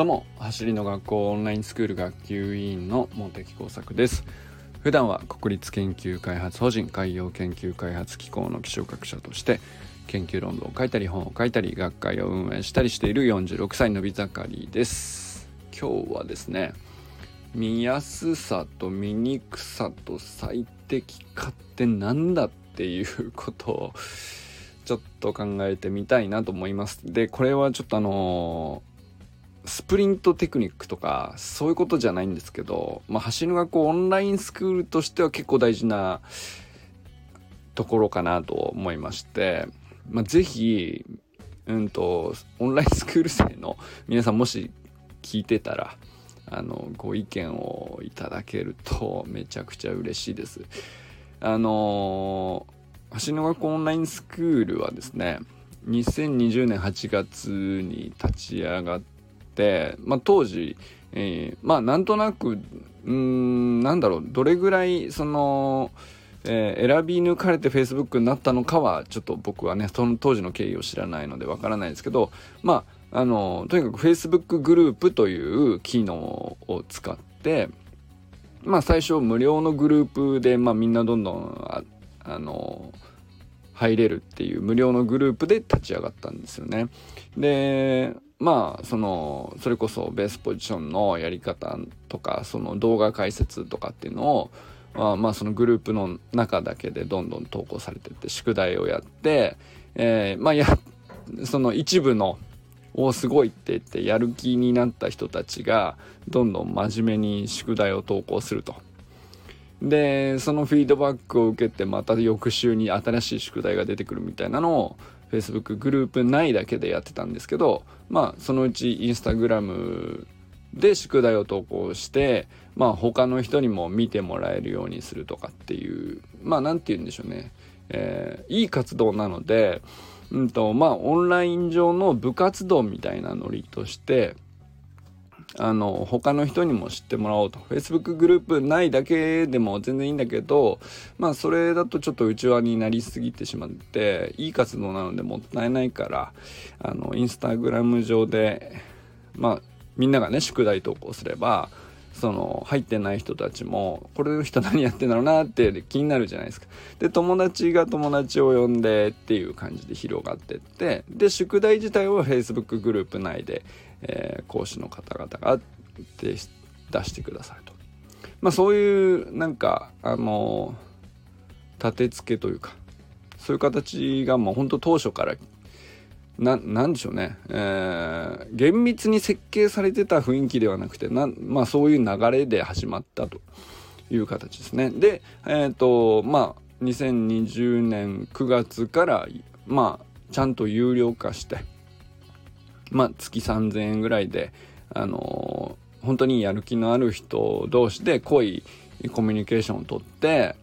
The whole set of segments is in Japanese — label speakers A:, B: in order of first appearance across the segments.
A: どうも走りの学校オンラインスクール学級委員の茂木耕作です。普段は国立研究開発法人海洋研究開発機構の気象学者として研究論文を書いたり本を書いたり学会を運営したりしている46歳のび盛りです。今日はですね見やすさと見にくさと最適化って何だっていうことをちょっと考えてみたいなと思います。でこれはちょっとあのスプリントテクニックとかそういうことじゃないんですけど、まあ、走る学校オンラインスクールとしては結構大事なところかなと思いまして、まあ、ぜひ、うんと、オンラインスクール生の皆さんもし聞いてたら、あの、ご意見をいただけるとめちゃくちゃ嬉しいです。あの橋の学校オンラインスクールはですね、2020年8月に立ち上がっ、まあ、当時、えー、まあなんとなくうんなんだろうどれぐらいその、えー、選び抜かれて Facebook になったのかはちょっと僕はねその当時の経緯を知らないのでわからないですけどまああのとにかく Facebook グループという機能を使ってまあ最初無料のグループで、まあ、みんなどんどんああの入れるっていう無料のグループで立ち上がったんですよね。でまあそのそれこそベースポジションのやり方とかその動画解説とかっていうのをまあ、まあそのグループの中だけでどんどん投稿されてって宿題をやって、えー、まあやその一部のおすごいって言ってやる気になった人たちがどんどん真面目に宿題を投稿すると。でそのフィードバックを受けてまた翌週に新しい宿題が出てくるみたいなのを Facebook グループ内だけでやってたんですけどまあそのうち Instagram で宿題を投稿してまあ他の人にも見てもらえるようにするとかっていうまあ何て言うんでしょうね、えー、いい活動なのでうんとまあオンライン上の部活動みたいなノリとしてあの他の人にも知ってもらおうと Facebook グループないだけでも全然いいんだけどまあそれだとちょっと内輪になりすぎてしまっていい活動なのでもったいないからあのインスタグラム上でまあみんながね宿題投稿すればその入ってない人たちもこれの人何やってんだろうなって気になるじゃないですか。で友達が友達を呼んでっていう感じで広がってってで宿題自体を Facebook グループ内でえー、講師の方々が出してくださいと。まあそういうなんかあの立て付けというかそういう形がもうほんと当初からななんでしょうね、えー、厳密に設計されてた雰囲気ではなくてな、まあ、そういう流れで始まったという形ですね。で、えっ、ー、とまあ2020年9月からまあちゃんと有料化してまあ、月3000円ぐらいで、あのー、本当にやる気のある人同士で濃いコミュニケーションをとって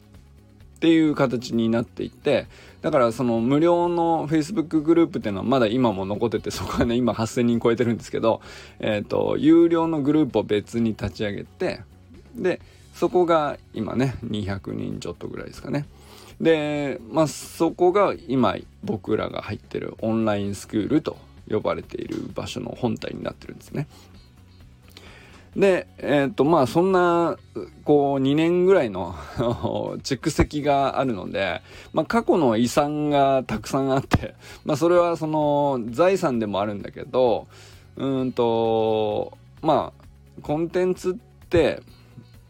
A: っていう形になっていってだからその無料の Facebook グループっていうのはまだ今も残っててそこはね今8000人超えてるんですけどえっ、ー、と有料のグループを別に立ち上げてでそこが今ね200人ちょっとぐらいですかね。でまあそこが今僕らが入ってるオンラインスクールと呼ばれている場所の本体になってるんですね。で、えっ、ー、と、まあ、そんな、こう、2年ぐらいの 蓄積があるので、まあ、過去の遺産がたくさんあって、まあ、それはその、財産でもあるんだけど、うんと、まあ、コンテンツって、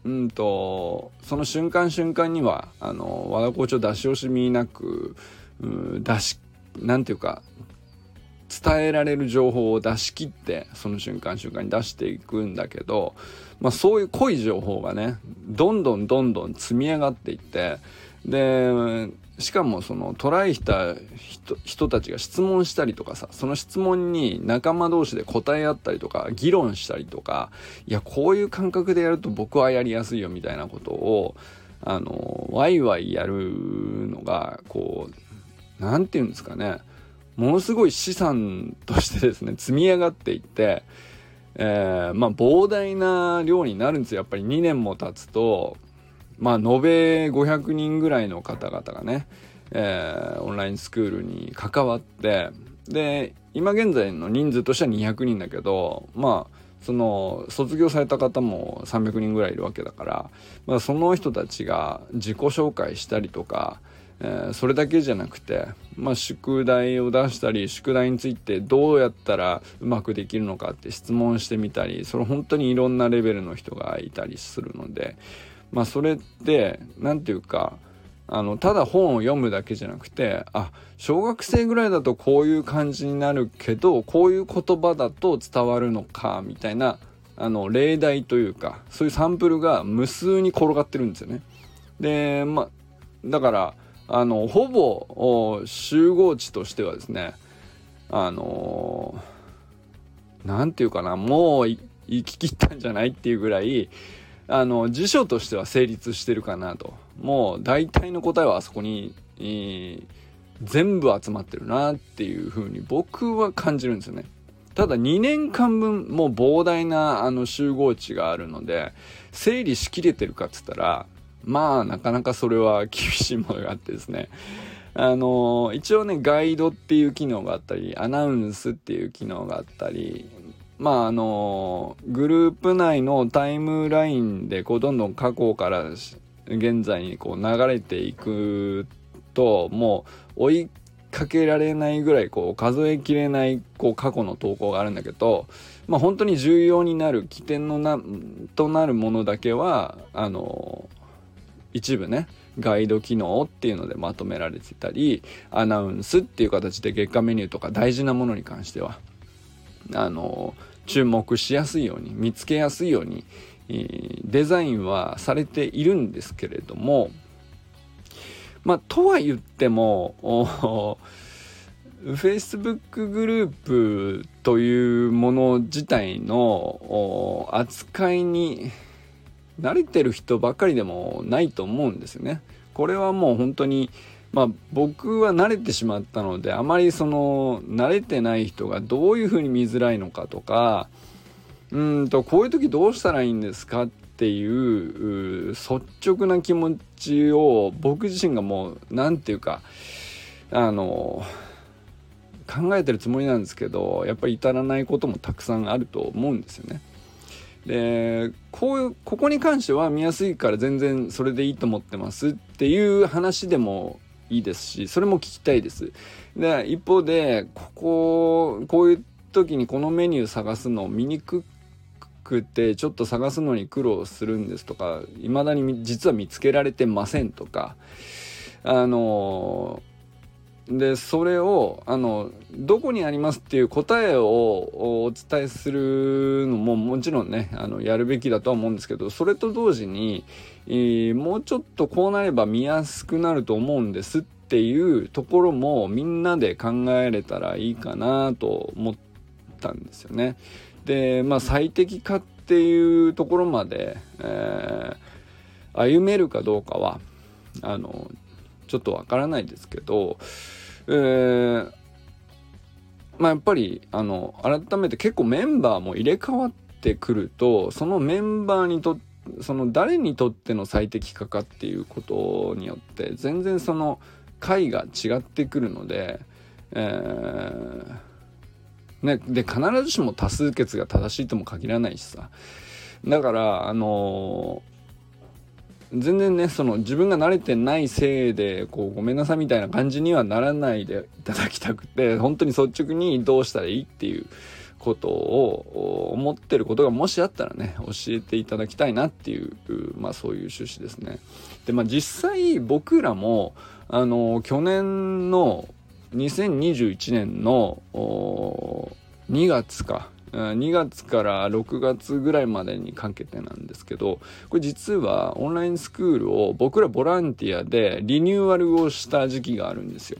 A: うんと、その瞬間瞬間には、あの、和田校長出し惜しみなく、うん、出し、なんていうか、伝えられる情報を出し切ってその瞬間瞬間に出していくんだけど、まあ、そういう濃い情報がねどんどんどんどん積み上がっていってでしかもそのトライした人たちが質問したりとかさその質問に仲間同士で答え合ったりとか議論したりとかいやこういう感覚でやると僕はやりやすいよみたいなことをあのワイワイやるのがこう何て言うんですかねものすごい資産としてですね積み上がっていって、えー、まあ膨大な量になるんですよ。やっぱり2年も経つとまあ延べ500人ぐらいの方々がね、えー、オンラインスクールに関わってで今現在の人数としては200人だけどまあその卒業された方も300人ぐらいいるわけだから、まあ、その人たちが自己紹介したりとか、えー、それだけじゃなくて、まあ、宿題を出したり宿題についてどうやったらうまくできるのかって質問してみたりそれ本当にいろんなレベルの人がいたりするので、まあ、それって何て言うかあのただ本を読むだけじゃなくてあ小学生ぐらいだとこういう感じになるけどこういう言葉だと伝わるのかみたいなあの例題というかそういうサンプルが無数に転がってるんですよね。でまあだからあのほぼ集合値としてはですねあの何て言うかなもう行き切ったんじゃないっていうぐらいあの辞書としては成立してるかなともう大体の答えはあそこに、えー、全部集まってるなっていうふうに僕は感じるんですよね。ただ2年間分もう膨大なあの集合値があるので整理しきれてるかっつったらまあなかなかそれは厳しいものがあってですね。あの一応ねガイドっていう機能があったりアナウンスっていう機能があったりまああのグループ内のタイムラインでこうどんどん過去から現在にこう流れていくともう追いかけられないぐらいこう数えきれないこう過去の投稿があるんだけど、まあ、本当に重要になる起点のなとなるものだけはあの一部ねガイド機能っていうのでまとめられてたりアナウンスっていう形で月間メニューとか大事なものに関してはあの注目しやすいように見つけやすいようにデザインはされているんですけれどもまあとは言っても Facebook グループというもの自体の扱いに慣れてる人ばっかりでもないと思うんですよね。これはもう本当にまあ僕は慣れてしまったのであまりその慣れてない人がどういうふうに見づらいのかとかうんとこういう時どうしたらいいんですかっていう率直な気持ちを僕自身がもう何て言うかあの考えてるつもりなんですけどやっぱり至らないこともたくさんあると思うんですよね。でこういうここに関しては見やすいから全然それでいいと思ってますっていう話でもいいですしそれも聞きたいです。で一方でこここういう時にこのメニュー探すの見にくくてちょっと探すのに苦労するんですとか未だに実は見つけられてませんとかあのでそれをあのどこにありますっていう答えをお伝えするのももちろんねあのやるべきだとは思うんですけどそれと同時に、えー、もうちょっとこうなれば見やすくなると思うんですっていうところもみんなで考えれたらいいかなと思ったんですよね。でまあ最適化っていうところまで、えー、歩めるかどうかはあのちょっとわからないですけどえー、まあやっぱりあの改めて結構メンバーも入れ替わってくるとそのメンバーにとその誰にとっての最適化かっていうことによって全然その回が違ってくるので、えーね、で必ずしも多数決が正しいとも限らないしさ。だからあのー全然ねその自分が慣れてないせいでこうごめんなさいみたいな感じにはならないでいただきたくて本当に率直にどうしたらいいっていうことを思ってることがもしあったらね教えていただきたいなっていうまあそういう趣旨ですね。でまあ実際僕らもあの去年の2021年の2月か2月から6月ぐらいまでにかけてなんですけどこれ実はオンラインスクールを僕らボランティアでリニューアルをした時期があるんですよ。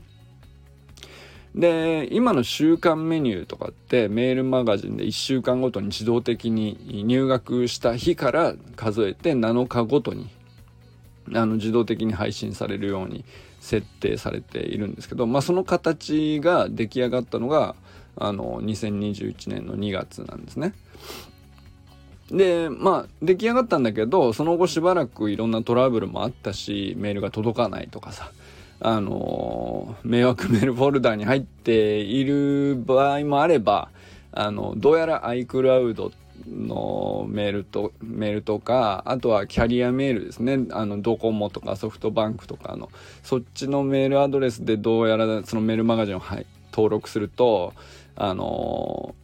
A: で今の週間メニューとかってメールマガジンで1週間ごとに自動的に入学した日から数えて7日ごとにあの自動的に配信されるように設定されているんですけど、まあ、その形が出来上がったのがあの2021年の2月なんですね。でまあ出来上がったんだけどその後しばらくいろんなトラブルもあったしメールが届かないとかさあの迷惑メールフォルダーに入っている場合もあればあのどうやら iCloud のメールとメールとかあとはキャリアメールですねあのドコモとかソフトバンクとかのそっちのメールアドレスでどうやらそのメールマガジンを、はい、登録するとあの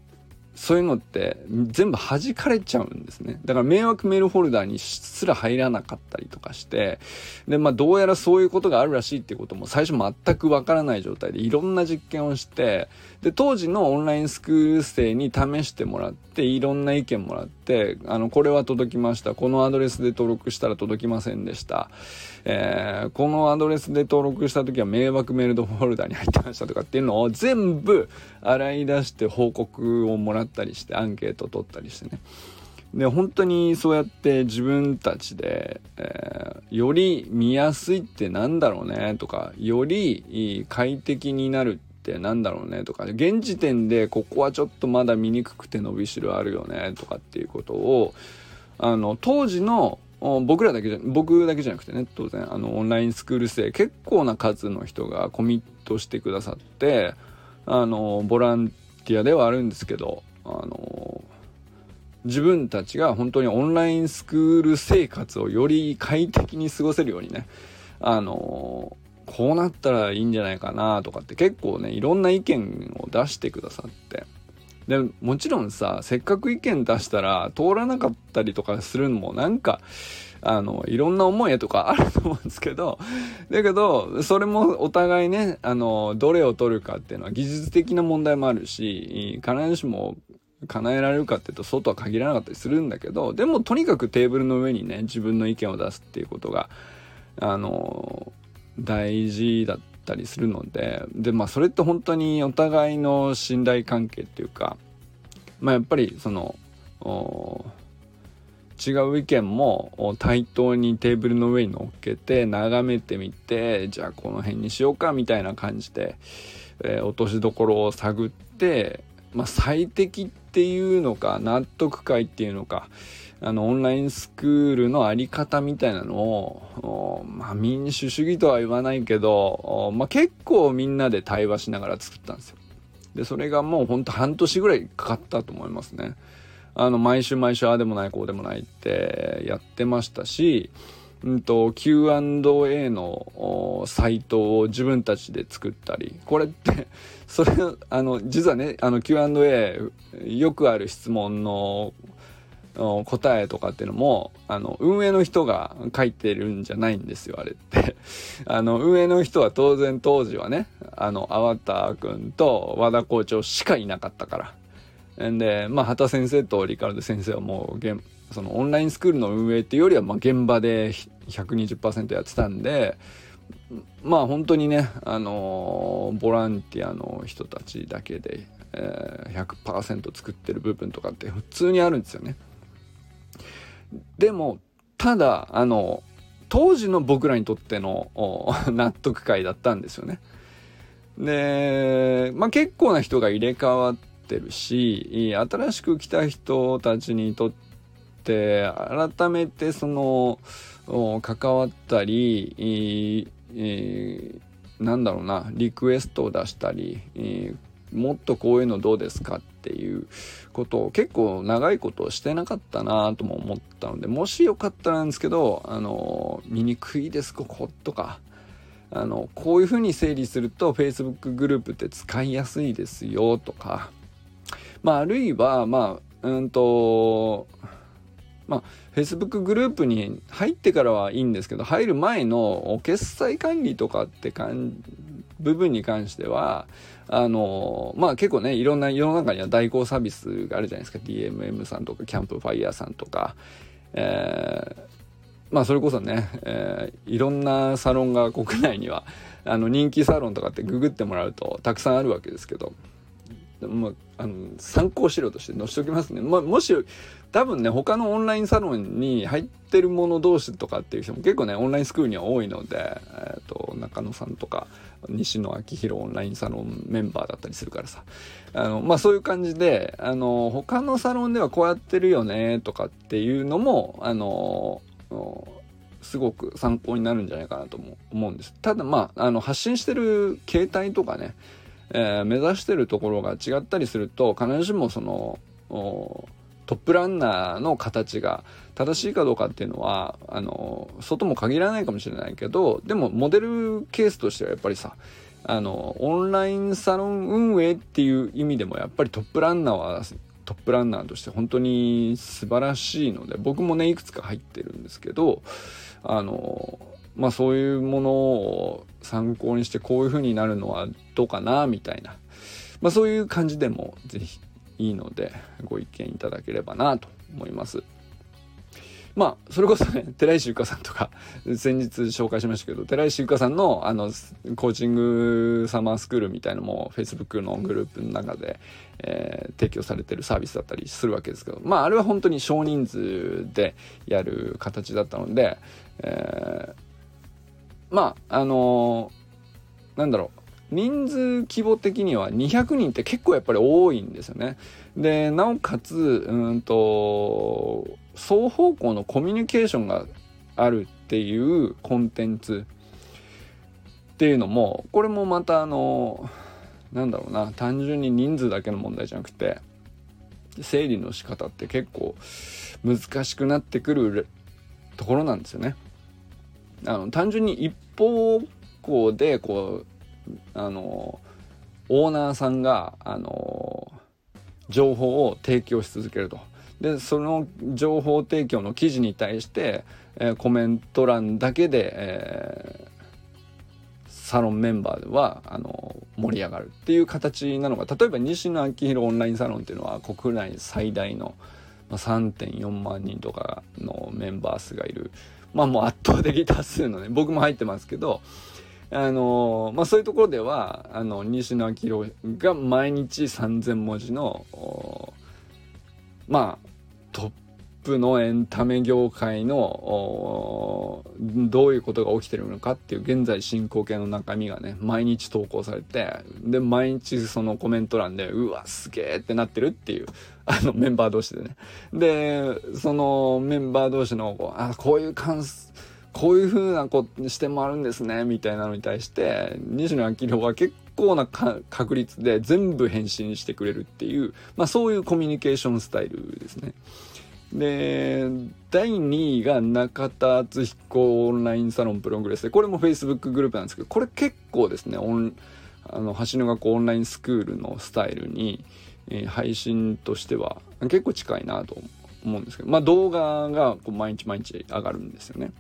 A: そういうのって全部弾かれちゃうんですね。だから迷惑メールホルダーにすら入らなかったりとかして、で、まあどうやらそういうことがあるらしいっていうことも最初全くわからない状態でいろんな実験をして、で、当時のオンラインスクール生に試してもらって、いろんな意見もらって、あの、これは届きました。このアドレスで登録したら届きませんでした。えー、このアドレスで登録した時は迷惑メールドフォルダに入ってましたとかっていうのを全部洗い出して報告をもらったりしてアンケート取ったりしてねで本当にそうやって自分たちで、えー、より見やすいってなんだろうねとかより快適になるってなんだろうねとか。現時点でここはちょっとまだ見にくくて伸びしろあるよねとかっていうことをあの当時の僕らだけじゃ僕だけじゃなくてね当然あのオンラインスクール生結構な数の人がコミットしてくださってあのボランティアではあるんですけどあの自分たちが本当にオンラインスクール生活をより快適に過ごせるようにねあのこうなったらいいんじゃないかなとかって結構ねいろんな意見を出してくださって。でもちろんさせっかく意見出したら通らなかったりとかするのもなんかあのいろんな思いとかあると思うんですけど。だけどそれもお互いねあのどれを取るかっていうのは技術的な問題もあるし必ずしも叶えられるかっていうとそうとは限らなかったりするんだけどでもとにかくテーブルの上にね自分の意見を出すっていうことがあの大事だったりするのででまあそれって本当にお互いの信頼関係っていうかまあやっぱりその違う意見も対等にテーブルの上に乗っけて眺めてみてじゃあこの辺にしようかみたいな感じで、えー、落としどころを探って、まあ、最適っていうのか納得感っていうのかあのオンラインスクールの在り方みたいなのを、まあ、民主主義とは言わないけど、まあ、結構みんなで対話しながら作ったんですよ。でそれがもうほんと半年ぐらいかかったと思いますね。あの毎週毎週ああでもないこうでもないってやってましたし、うんと、Q&A のサイトを自分たちで作ったりこれってそれあの実はねあの Q&A よくある質問の答えとかっていうのもあの運営の人が書いてるんじゃないんですよあれって あの運営の人は当然当時はねあの粟田君と和田校長しかいなかったからんでまあ畑先生とリカルド先生はもうそのオンラインスクールの運営っていうよりはまあ現場で120%やってたんでまあ本当にねあのボランティアの人たちだけで、えー、100%作ってる部分とかって普通にあるんですよね。でもただあの当時の僕らにとっての 納得会だったんですよね。で、まあ、結構な人が入れ替わってるし新しく来た人たちにとって改めてその関わったり、え、なんだろうなリクエストを出したり、もっとこういうのどうですかってていうことを結構長いことをしてなかったなとも思ったのでもしよかったらなんですけどあの見にくいですこことか。あのこういうふうに整理すると Facebook グループって使いやすいですよとか。まああるいはまあうんとまあ Facebook グループに入ってからはいいんですけど入る前の決済管理とかってかん部分に関してはあのまあ結構ねいろんな世の中には代行サービスがあるじゃないですか。DMM さんとかキャンプファイヤーさんとか、えー、まあそれこそね、えー、いろんなサロンが国内にはあの人気サロンとかってググってもらうとたくさんあるわけですけど。まあ、あの参考資料として載せておきますね、まあ、もし多分ね他のオンラインサロンに入ってる者同士とかっていう人も結構ねオンラインスクールには多いので、えーと中野さんとか西野昭弘オンラインサロンメンバーだったりするからさあのまあそういう感じであの他のサロンではこうやってるよねとかっていうのもあのすごく参考になるんじゃないかなと思うんです。ただまああの発信してる形態とかね、えー、目指してるところが違ったりすると必ずしもそのトップランナーの形が正しいかどうかっていうのはあの外も限らないかもしれないけどでもモデルケースとしてはやっぱりさあのオンラインサロン運営っていう意味でもやっぱりトップランナーはトップランナーとして本当に素晴らしいので僕もねいくつか入ってるんですけどあのまあそういうものを参考にしてこういう風になるのはどうかなみたいな、まあ、そういう感じでも是非いいのでご意見いただければなと思います。まあそれこそね 寺石ゆかさんとか 先日紹介しましたけど寺石ゆかさんのあのコーチングサマースクールみたいのも Facebook のグループの中で、えー、提供されてるサービスだったりするわけですけどまああれは本当に少人数でやる形だったので、えー、まああのー、なんだろう人数規模的には200人って結構やっぱり多いんですよね。でなおかつうんと双方向のコミュニケーションがあるっていうコンテンツっていうのもこれもまたあのなんだろうな単純に人数だけの問題じゃなくて整理の仕方って結構難しくなってくるところなんですよね。あの単純に一方向でこうあのオーナーさんがあの情報を提供し続けると。でその情報提供の記事に対して、えー、コメント欄だけで、えー、サロンメンバーはあの盛り上がるっていう形なのが例えば西野昭弘オンラインサロンっていうのは国内最大の、3.4万人とかのメンバー数がいるまあもう圧倒的多数のね僕も入ってますけどあのまあそういうところではあの西野昭弘が毎日3,000文字のまあトップのエンタメ業界のどういうことが起きてるのかっていう現在進行形の中身がね毎日投稿されてで毎日そのコメント欄でうわすげえってなってるっていうあのメンバー同士でね。でそのメンバー同士のこうあこういう感想こういう風なこ視点もあるんですねみたいなのに対して西野昭弘は結構な確率で全部返信してくれるっていう、まあ、そういうコミュニケーションスタイルですね。で第2位が中田敦彦オンラインサロンプログレスでこれも Facebook グループなんですけどこれ結構ですねオンあの橋の学校オンラインスクールのスタイルに、えー、配信としては結構近いなと思うんですけどまあ動画がこう毎日毎日上がるんですよね。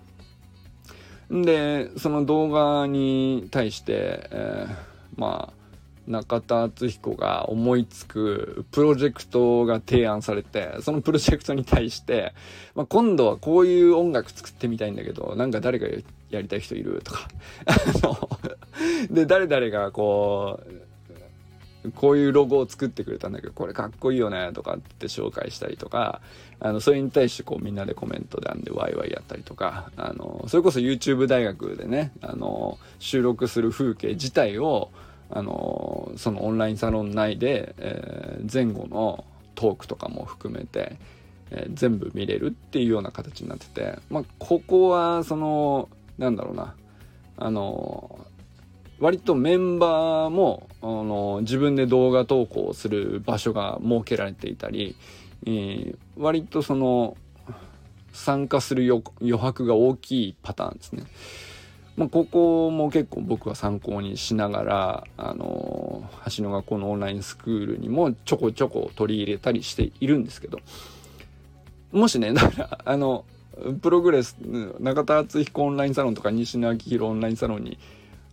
A: でその動画に対して、えーまあ中田敦彦が思いつくプロジェクトが提案されて、そのプロジェクトに対して、まあ、今度はこういう音楽作ってみたいんだけど、なんか誰がやりたい人いるとか。あの、で、誰々がこう、こういうロゴを作ってくれたんだけど、これかっこいいよねとかって紹介したりとか、あの、それに対してこうみんなでコメントであんでワイワイやったりとか、あの、それこそ YouTube 大学でね、あの、収録する風景自体を、あのそのオンラインサロン内で、えー、前後のトークとかも含めて、えー、全部見れるっていうような形になってて、まあ、ここはそのなんだろうなあの割とメンバーもあの自分で動画投稿する場所が設けられていたり、えー、割とその参加する余白が大きいパターンですね。まあ、ここも結構僕は参考にしながら、あの橋の学校のオンラインスクールにもちょこちょこ取り入れたりしているんですけど、もしね、だから、あの、プログレス、中田敦彦オンラインサロンとか西野昭弘オンラインサロンに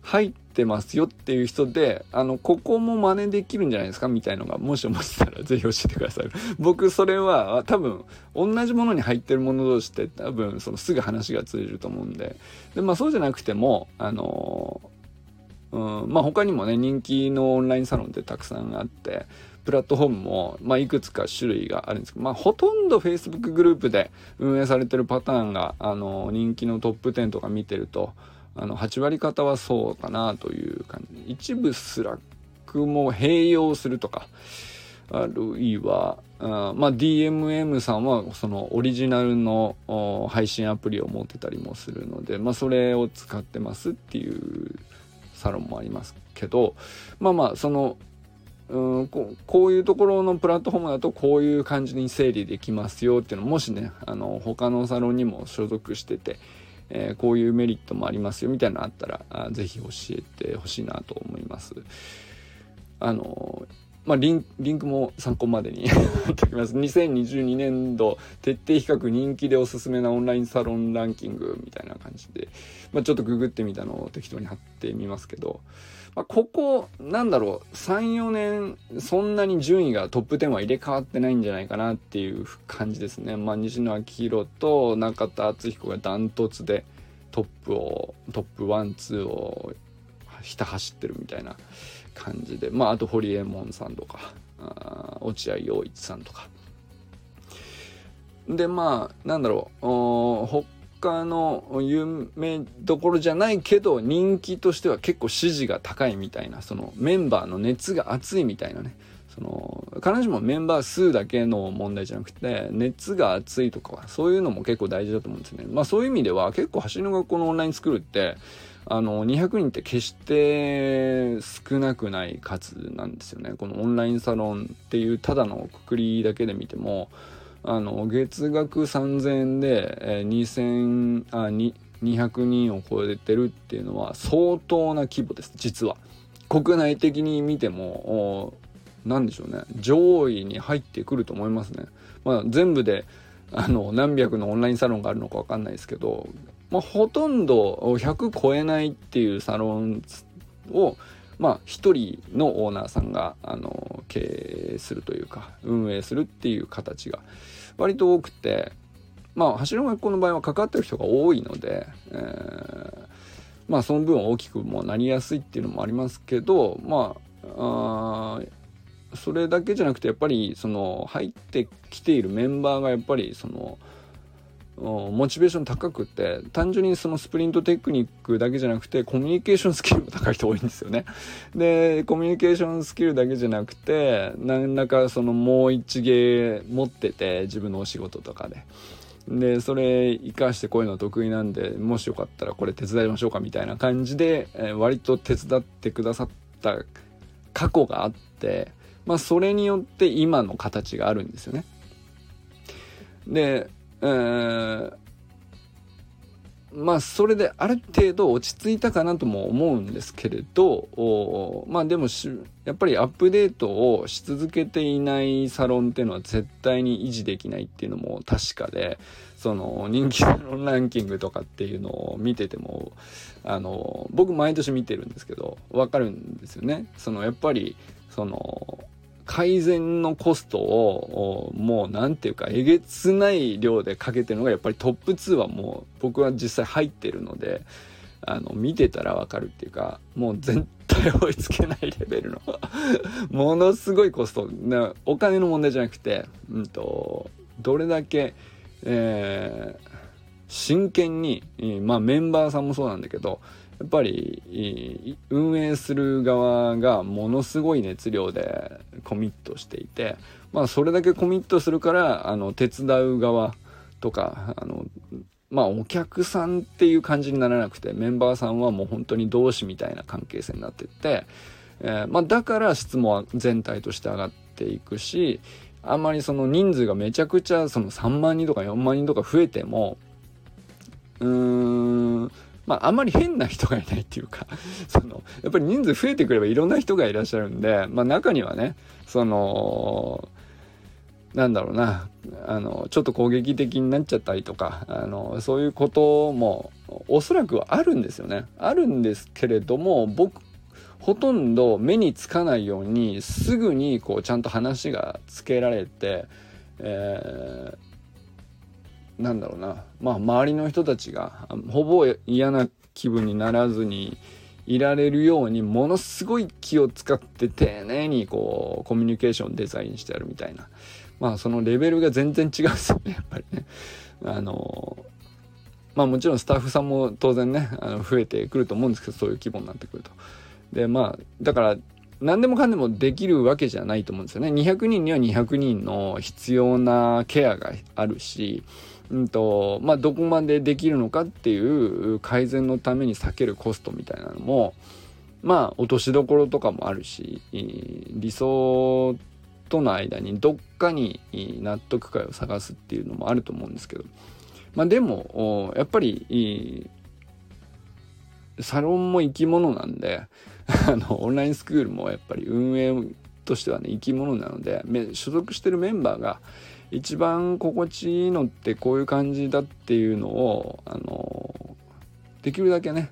A: 入ってますよっていう人で、あの、ここも真似できるんじゃないですかみたいのが、もし思ってたら ぜひ教えてください。僕、それは多分、同じものに入ってるもの同士って多分、そのすぐ話が通じると思うんで、で、まあそうじゃなくても、あのうん、まあ他にもね、人気のオンラインサロンってたくさんあって、プラットフォームも、まあ、いくつか種類があるんですけど、まあ、ほとんど Facebook グループで運営されてるパターンが、あの、人気のトップ10とか見てると、あの8割方はそうかなという感じ。一部 Slack も併用するとかあるいはあまあ DMM さんはそのオリジナルの配信アプリを持ってたりもするので、まあ、それを使ってますっていうサロンもありますけどまあまあそのうんこういうところのプラットフォームだとこういう感じに整理できますよっていうのもしねあの他のサロンにも所属してて、えー、こういうメリットもありますよみたいなのあったら是非教えてほしいなと思います。あのまあ、リンリンクも参考までに 貼っておきます。2022年度徹底比較人気でおすすめなオンラインサロンランキングみたいな感じで、まあ、ちょっとググってみたのを適当に貼ってみますけど、まあ、ここ、なんだろう、3、4年、そんなに順位がトップ10は入れ替わってないんじゃないかなっていう感じですね。まあ、西野昭弘と中田敦彦がダントツでトップを、トップ1、2をひた走ってるみたいな感じで、まあ、あと堀江門さんとか、あ落合陽一さんとか。で、まあ、なんだろう、他の有名どころじゃないけど人気としては結構支持が高いみたいなそのメンバーの熱が熱いみたいなねその必ずしもメンバー数だけの問題じゃなくて熱が熱いとかそういうのも結構大事だと思うんですね。まあそういう意味では結構走りの学校のオンラインスクールってあの200人って決して少なくない数なんですよね。このオンラインサロンっていうただのくくりだけで見てもあの月額3000円で、えー、2000あ200人を超えてるっていうのは相当な規模です実は。国内的に見ても何でしょうね上位に入ってくると思いますね。まあ、全部であの何百のオンラインサロンがあるのか分かんないですけど、まあ、ほとんど100超えないっていうサロンをまあ一人のオーナーさんがあの経営するというか運営するっていう形が割と多くてまあ走りの学校の場合は関わってる人が多いので、えー、まあその分大きくもなりやすいっていうのもありますけどまああそれだけじゃなくてやっぱりその入ってきているメンバーがやっぱりそのモチベーション高くって単純にそのスプリントテクニックだけじゃなくてコミュニケーションスキルも高い人多いんですよね。でコミュニケーションスキルだけじゃなくて何らかそのもう一芸持ってて自分のお仕事とかで。でそれ生かしてこういうの得意なんでもしよかったらこれ手伝いましょうかみたいな感じで、え、割と手伝ってくださった過去があってまあそれによって今の形があるんですよね。でえ、まあそれである程度落ち着いたかなとも思うんですけれどまあでもやっぱりアップデートをし続けていないサロンっていうのは絶対に維持できないっていうのも確かでその人気サロンランキングとかっていうのを見ててもあの僕毎年見てるんですけど分かるんですよね。そのやっぱりその改善のコストをもう何ていうかえげつない量でかけてるのがやっぱりトップ2はもう僕は実際入ってるのであの見てたらわかるっていうかもう絶対追いつけないレベルの ものすごいコストなお金の問題じゃなくて、うんと、どれだけ、えー、真剣に、まあメンバーさんもそうなんだけどやっぱり運営する側がものすごい熱量でコミットしていてまあそれだけコミットするからあの手伝う側とかあのまあお客さんっていう感じにならなくてメンバーさんはもう本当に同志みたいな関係性になってって、えー、まあ、だから質問は全体として上がっていくしあんまりその人数がめちゃくちゃその3万人とか4万人とか増えてもうーんまあ、あんまり変な人がいないっていうか その、やっぱり人数増えてくればいろんな人がいらっしゃるんで、まあ、中にはね、その、なんだろうな、あの、ちょっと攻撃的になっちゃったりとか、あの、そういうことも、おそらくはあるんですよね。あるんですけれども、僕、ほとんど目につかないように、すぐにこう、ちゃんと話がつけられて、えーなんだろうなまあ周りの人たちがほぼ嫌な気分にならずにいられるようにものすごい気を使って丁寧にこうコミュニケーションデザインしてあるみたいなまあそのレベルが全然違うんですよねやっぱりね。あのまあもちろんスタッフさんも当然ねあの増えてくると思うんですけどそういう規模になってくると。でまあだから何でもかんでもできるわけじゃないと思うんですよね。200人には200人の必要なケアがあるしうんとまあ、どこまでできるのかっていう改善のために避けるコストみたいなのもまあ落としどころとかもあるし理想との間にどっかに納得感を探すっていうのもあると思うんですけどまあでもやっぱりサロンも生き物なんで あのオンラインスクールもやっぱり運営としてはね生き物なので所属してるメンバーが一番心地いいのってこういう感じだっていうのをあのできるだけね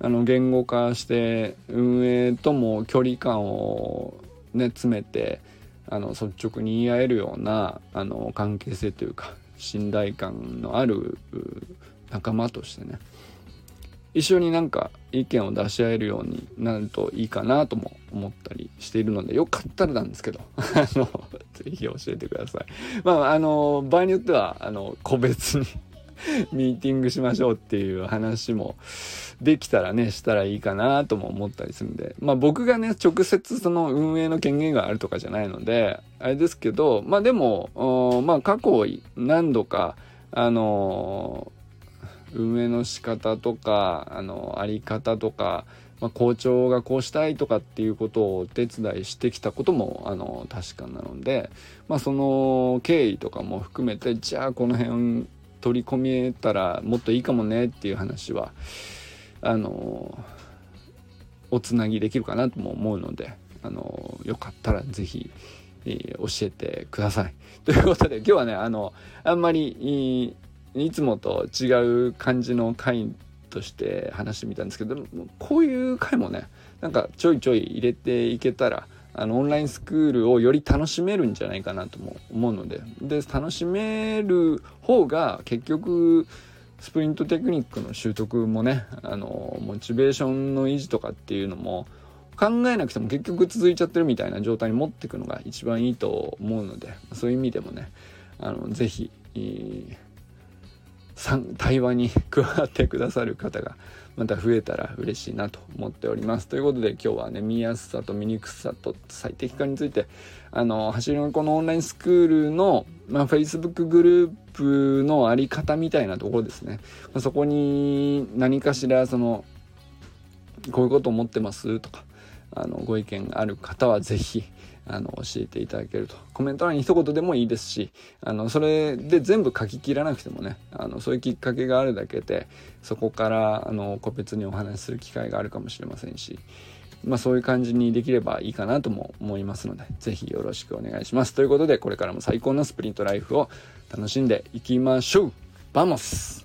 A: あの言語化して運営とも距離感をね詰めてあの率直に言い合えるようなあの関係性というか信頼感のある仲間としてね一緒になんか意見を出し合えるようになるといいかなとも思ったりしているのでよかったらなんですけど あのぜひ教えてください。まああの場合によってはあの個別にミーティングしましょうっていう話もできたらねしたらいいかなとも思ったりするんでまあ僕がね直接その運営の権限があるとかじゃないのであれですけどまあでもまあ過去何度かあの運営の仕方とかあのあり方とか、まあ、校長がこうしたいとかっていうことをお手伝いしてきたこともあの確かなので、まあ、その経緯とかも含めてじゃあこの辺取り込めたらもっといいかもねっていう話はあのおつなぎできるかなとも思うのであのよかったら是非、教えてください。ということで今日はねあのあんまりいつもと違う感じの回として話してみたんですけどこういう回もねなんかちょいちょい入れていけたらあのオンラインスクールをより楽しめるんじゃないかなとも思うので。で楽しめる方が結局スプリントテクニックの習得もねあのモチベーションの維持とかっていうのも考えなくても結局続いちゃってるみたいな状態に持っていくのが一番いいと思うのでそういう意味でもねあのぜひ、対話に加わってくださる方がまた増えたら嬉しいなと思っております。ということで今日はね見やすさと見にくさと最適化についてあの走りのこのオンラインスクールの、まあ、Facebook グループのあり方みたいなところですね。まあ、そこに何かしらそのこういうこと思ってますとかあのご意見がある方は是非あの教えていただけると。コメント欄に一言でもいいですしあのそれで全部書ききらなくてもねあのそういうきっかけがあるだけでそこからあの個別にお話しする機会があるかもしれませんしまあそういう感じにできればいいかなとも思いますので是非よろしくお願いします。ということでこれからも最高のスプリントライフを楽しんでいきましょう。バモス!